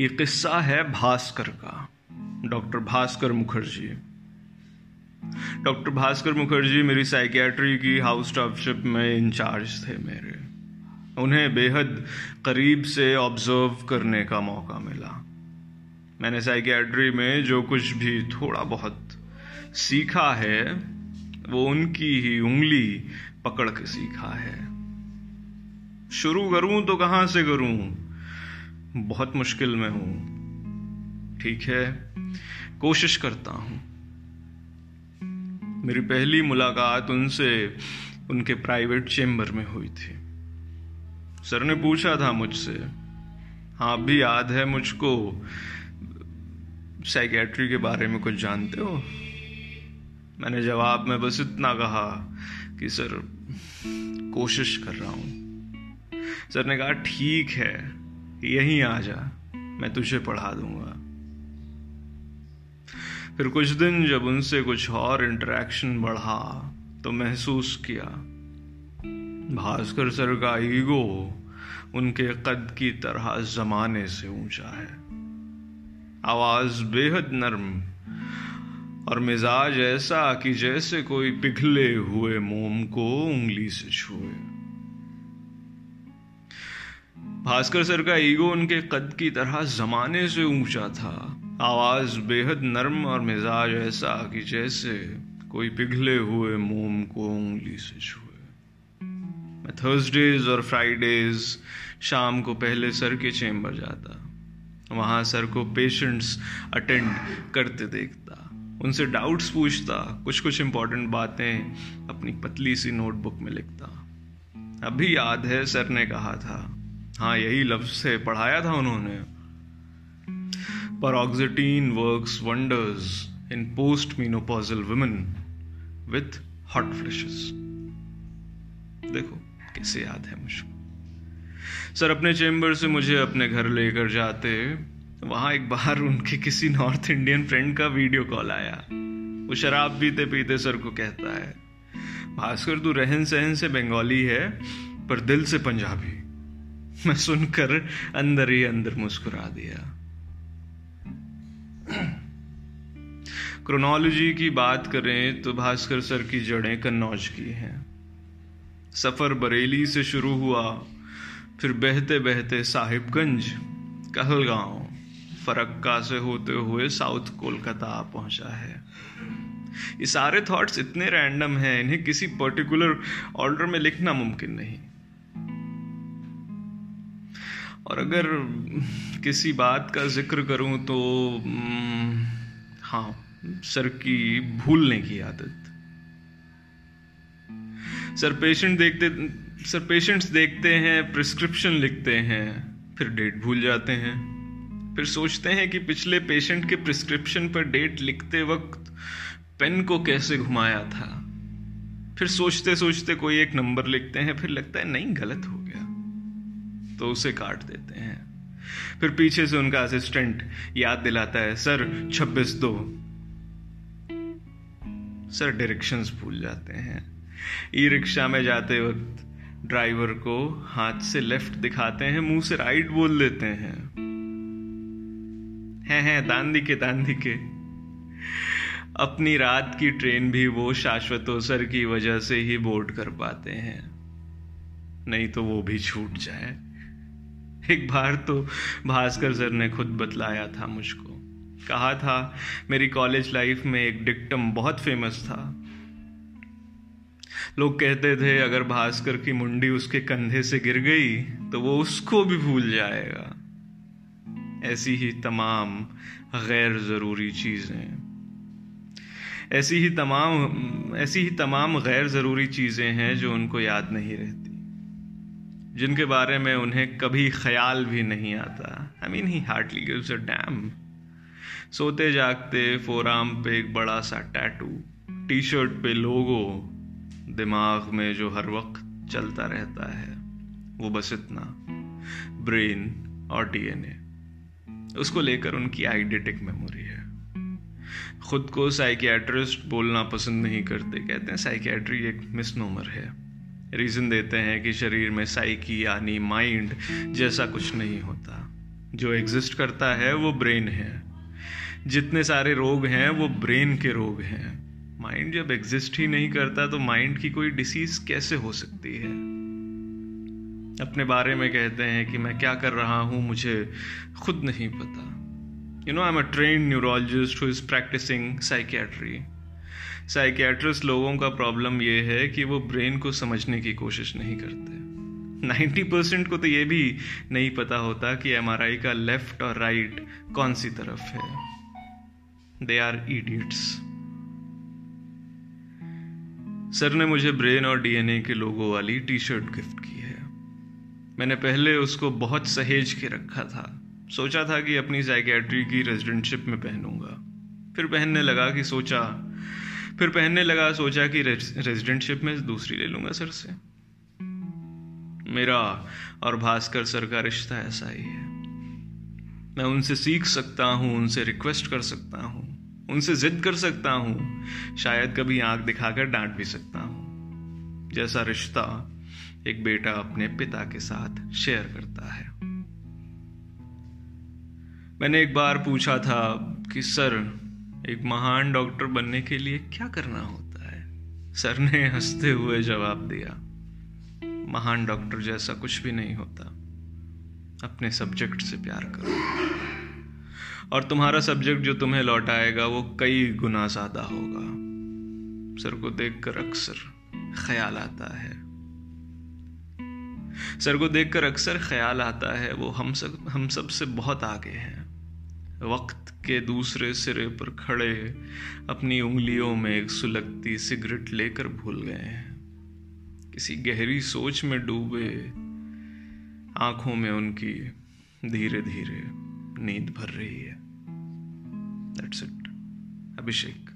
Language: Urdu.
یہ قصہ ہے بھاسکر کا۔ ڈاکٹر بھاسکر مکھرجی۔ ڈاکٹر بھاسکر مکھرجی میری سائیکیٹری کی ہاؤس اسٹاف شپ میں انچارج تھے میرے۔ انہیں بے حد قریب سے آبزرو کرنے کا موقع ملا۔ میں نے سائیکیٹری میں جو کچھ بھی تھوڑا بہت سیکھا ہے، وہ ان کی ہی انگلی پکڑ کے سیکھا ہے۔ شروع کروں تو کہاں سے کروں؟ بہت مشکل میں ہوں۔ ٹھیک ہے، کوشش کرتا ہوں۔ میری پہلی ملاقات ان سے ان کے پرائیویٹ چیمبر میں ہوئی تھی۔ سر نے پوچھا تھا مجھ سے ہاں بھی یاد ہے مجھ کو سائیکیٹری کے بارے میں کچھ جانتے ہو؟ میں نے جواب میں بس اتنا کہا کہ سر، کوشش کر رہا ہوں۔ سر نے کہا، ٹھیک ہے۔ یہیں آ جا، میں تجھے پڑھا دوں گا۔ پھر کچھ دن جب ان سے کچھ اور انٹریکشن بڑھا، تو محسوس کیا، بھاسکر سر کا ایگو ان کے قد کی طرح زمانے سے اونچا ہے۔ آواز بے حد نرم اور مزاج ایسا کہ جیسے کوئی پگھلے ہوئے موم کو انگلی سے چھوئے۔ بھاسکر سر کا ایگو ان کے قد کی طرح زمانے سے اونچا تھا۔ آواز بے حد نرم اور مزاج ایسا کہ جیسے کوئی پگھلے ہوئے موم کو انگلی سے چھوئے۔ میں تھرسڈیز اور فرائیڈیز شام کو پہلے سر کے چیمبر جاتا۔ وہاں سر کو پیشنٹس اٹینڈ کرتے دیکھتا۔ ان سے ڈاؤٹس پوچھتا، کچھ کچھ امپورٹنٹ باتیں اپنی پتلی سی نوٹ بک میں لکھتا۔ ابھی یاد ہے سر نے کہا تھا ہاں یہی لفظ سے پڑھایا تھا انہوں نے۔ Paroxetine works wonders in post menopausal women with hot flushes دیکھو، کیسے یاد ہے مجھ کو۔ سر، اپنے چیمبر سے مجھے اپنے گھر لے کر جاتے، وہاں ایک باہر ان کے کسی نارتھ انڈین فرینڈ کا ویڈیو کال آیا۔ وہ شراب پیتے پیتے سر کو کہتا ہے، بھاسکر، تو رہن سہن سے بنگالی ہے، پر دل سے پنجابی۔ میں سن کر اندر ہی اندر مسکرا دیا۔ کرونالوجی کی بات کریں تو بھاسکر سر کی جڑیں کنوج کی ہیں۔ سفر بریلی سے شروع ہوا، پھر بہتے بہتے صاحب گنج، کہلگاؤں فرقہ سے ہوتے ہوئے ساؤتھ کولکتہ پہنچا ہے۔ یہ سارے تھاٹس اتنے رینڈم ہیں، انہیں کسی پرٹیکولر آرڈر میں لکھنا ممکن نہیں۔ اور اگر کسی بات کا ذکر کروں تو ہاں سر کی بھولنے کی عادت۔ سر پیشنٹ دیکھتے، سر پیشنٹس دیکھتے ہیں، پرسکرپشن لکھتے ہیں، پھر ڈیٹ بھول جاتے ہیں۔ پھر سوچتے ہیں کہ پچھلے پیشنٹ کے پرسکرپشن پر ڈیٹ لکھتے وقت پین کو کیسے گھمایا تھا۔ پھر سوچتے سوچتے کوئی ایک نمبر لکھتے ہیں، پھر لگتا ہے نہیں، غلط ہو۔ تو اسے کاٹ دیتے ہیں۔ پھر پیچھے سے ان کا اسسٹنٹ یاد دلاتا ہے، سر، چھبیس دو۔ سر ڈائریکشنز بھول جاتے ہیں۔ ای رکشا میں جاتے وقت ڈرائیور کو ہاتھ سے لیفٹ دکھاتے ہیں، منہ سے رائٹ بول دیتے ہیں۔ ہیں دان دکھے دان دکھے اپنی رات کی ٹرین بھی وہ شاشوتو سر کی وجہ سے ہی بورڈ کر پاتے ہیں۔ نہیں تو وہ بھی چھوٹ جائے ایک بار تو بھاسکر سر نے خود بتلایا تھا مجھ کو۔ کہا تھا، میری کالج لائف میں ایک ڈکٹم بہت فیمس تھا۔ لوگ کہتے تھے، اگر بھاسکر کی منڈی اس کے کندھے سے گر گئی تو وہ اس کو بھی بھول جائے گا۔ ایسی ہی تمام غیر ضروری چیزیں۔ ایسی ہی تمام، ایسی ہی تمام غیر ضروری چیزیں ہیں جو ان کو یاد نہیں رہتی۔ جن کے بارے میں انہیں کبھی خیال بھی نہیں آتا۔ I mean he hardly gives a damn سوتے جاگتے فورام پہ ایک بڑا سا ٹیٹو ٹی شرٹ پہ لوگو دماغ میں جو ہر وقت چلتا رہتا ہے۔ وہ بس اتنا۔ برین اور ڈی این اے اس کو لے کر ان کی آئیڈیٹک میموری ہے۔ خود کو سائیکیٹرسٹ بولنا پسند نہیں کرتے۔ کہتے ہیں سائیکیٹری ایک مس نومر ہے۔ ریزن دیتے ہیں کہ شریر میں سائیکی یعنی مائنڈ جیسا کچھ نہیں ہوتا۔ جو ایگزسٹ کرتا ہے وہ برین ہے۔ جتنے سارے روگ ہیں وہ برین کے روگ ہیں۔ مائنڈ جب ایگزسٹ ہی نہیں کرتا تو مائنڈ کی کوئی ڈسیز کیسے ہو سکتی ہے؟ اپنے بارے میں کہتے ہیں کہ میں کیا کر رہا ہوں مجھے خود نہیں پتا۔ You know I'm a trained neurologist who is practising psychiatry psychiatrist لوگوں کا پرابلم یہ ہے کہ وہ برین کو سمجھنے کی کوشش نہیں کرتے۔ نائنٹی پرسینٹ کو تو یہ بھی نہیں پتا ہوتا کہ ایم آر آئی کا لیفٹ اور رائٹ کون سی طرف ہے۔ دے آر ایڈیٹس سر نے مجھے برین اور ڈی این اے کے لوگوں والی ٹی شرٹ گفٹ کی ہے۔ میں نے پہلے اس کو بہت سہیج کے رکھا تھا۔ سوچا تھا کہ اپنی سائکیٹری کی ریزیڈنٹ شپ میں پہنوں گا۔ پھر پہننے لگا کہ سوچا پھر پہننے لگا، سوچا کہ ریزیڈنٹ شپ میں دوسری لے لوں گا سر سے۔ میرا اور بھاسکر سر کا رشتہ ایسا ہی ہے۔ میں ان سے سیکھ سکتا ہوں، ان سے ریکویسٹ کر سکتا ہوں، ان سے ضد کر سکتا ہوں۔ شاید کبھی آنکھ دکھا کر ڈانٹ بھی سکتا ہوں۔ جیسا رشتہ ایک بیٹا اپنے پتا کے ساتھ شیئر کرتا ہے۔ میں نے ایک بار پوچھا تھا کہ سر ایک مہان ڈاکٹر بننے کے لیے کیا کرنا ہوتا ہے؟ سر نے ہنستے ہوئے جواب دیا، مہان ڈاکٹر جیسا کچھ بھی نہیں ہوتا۔ اپنے سبجیکٹ سے پیار کرو۔ اور تمہارا سبجیکٹ جو تمہیں لوٹائے گا، وہ کئی گنا زیادہ ہوگا۔ سر کو دیکھ کر اکثر خیال آتا ہے۔ سر کو دیکھ کر اکثر خیال آتا ہے، وہ ہم سب ہم سب سے بہت آگے ہیں۔ وقت کے دوسرے سرے پر کھڑے اپنی انگلیوں میں ایک سلگتی سگریٹ لے کر بھول گئے ہیں۔ کسی گہری سوچ میں ڈوبے آنکھوں میں ان کی دھیرے دھیرے نیند بھر رہی ہے۔ ابھیشیک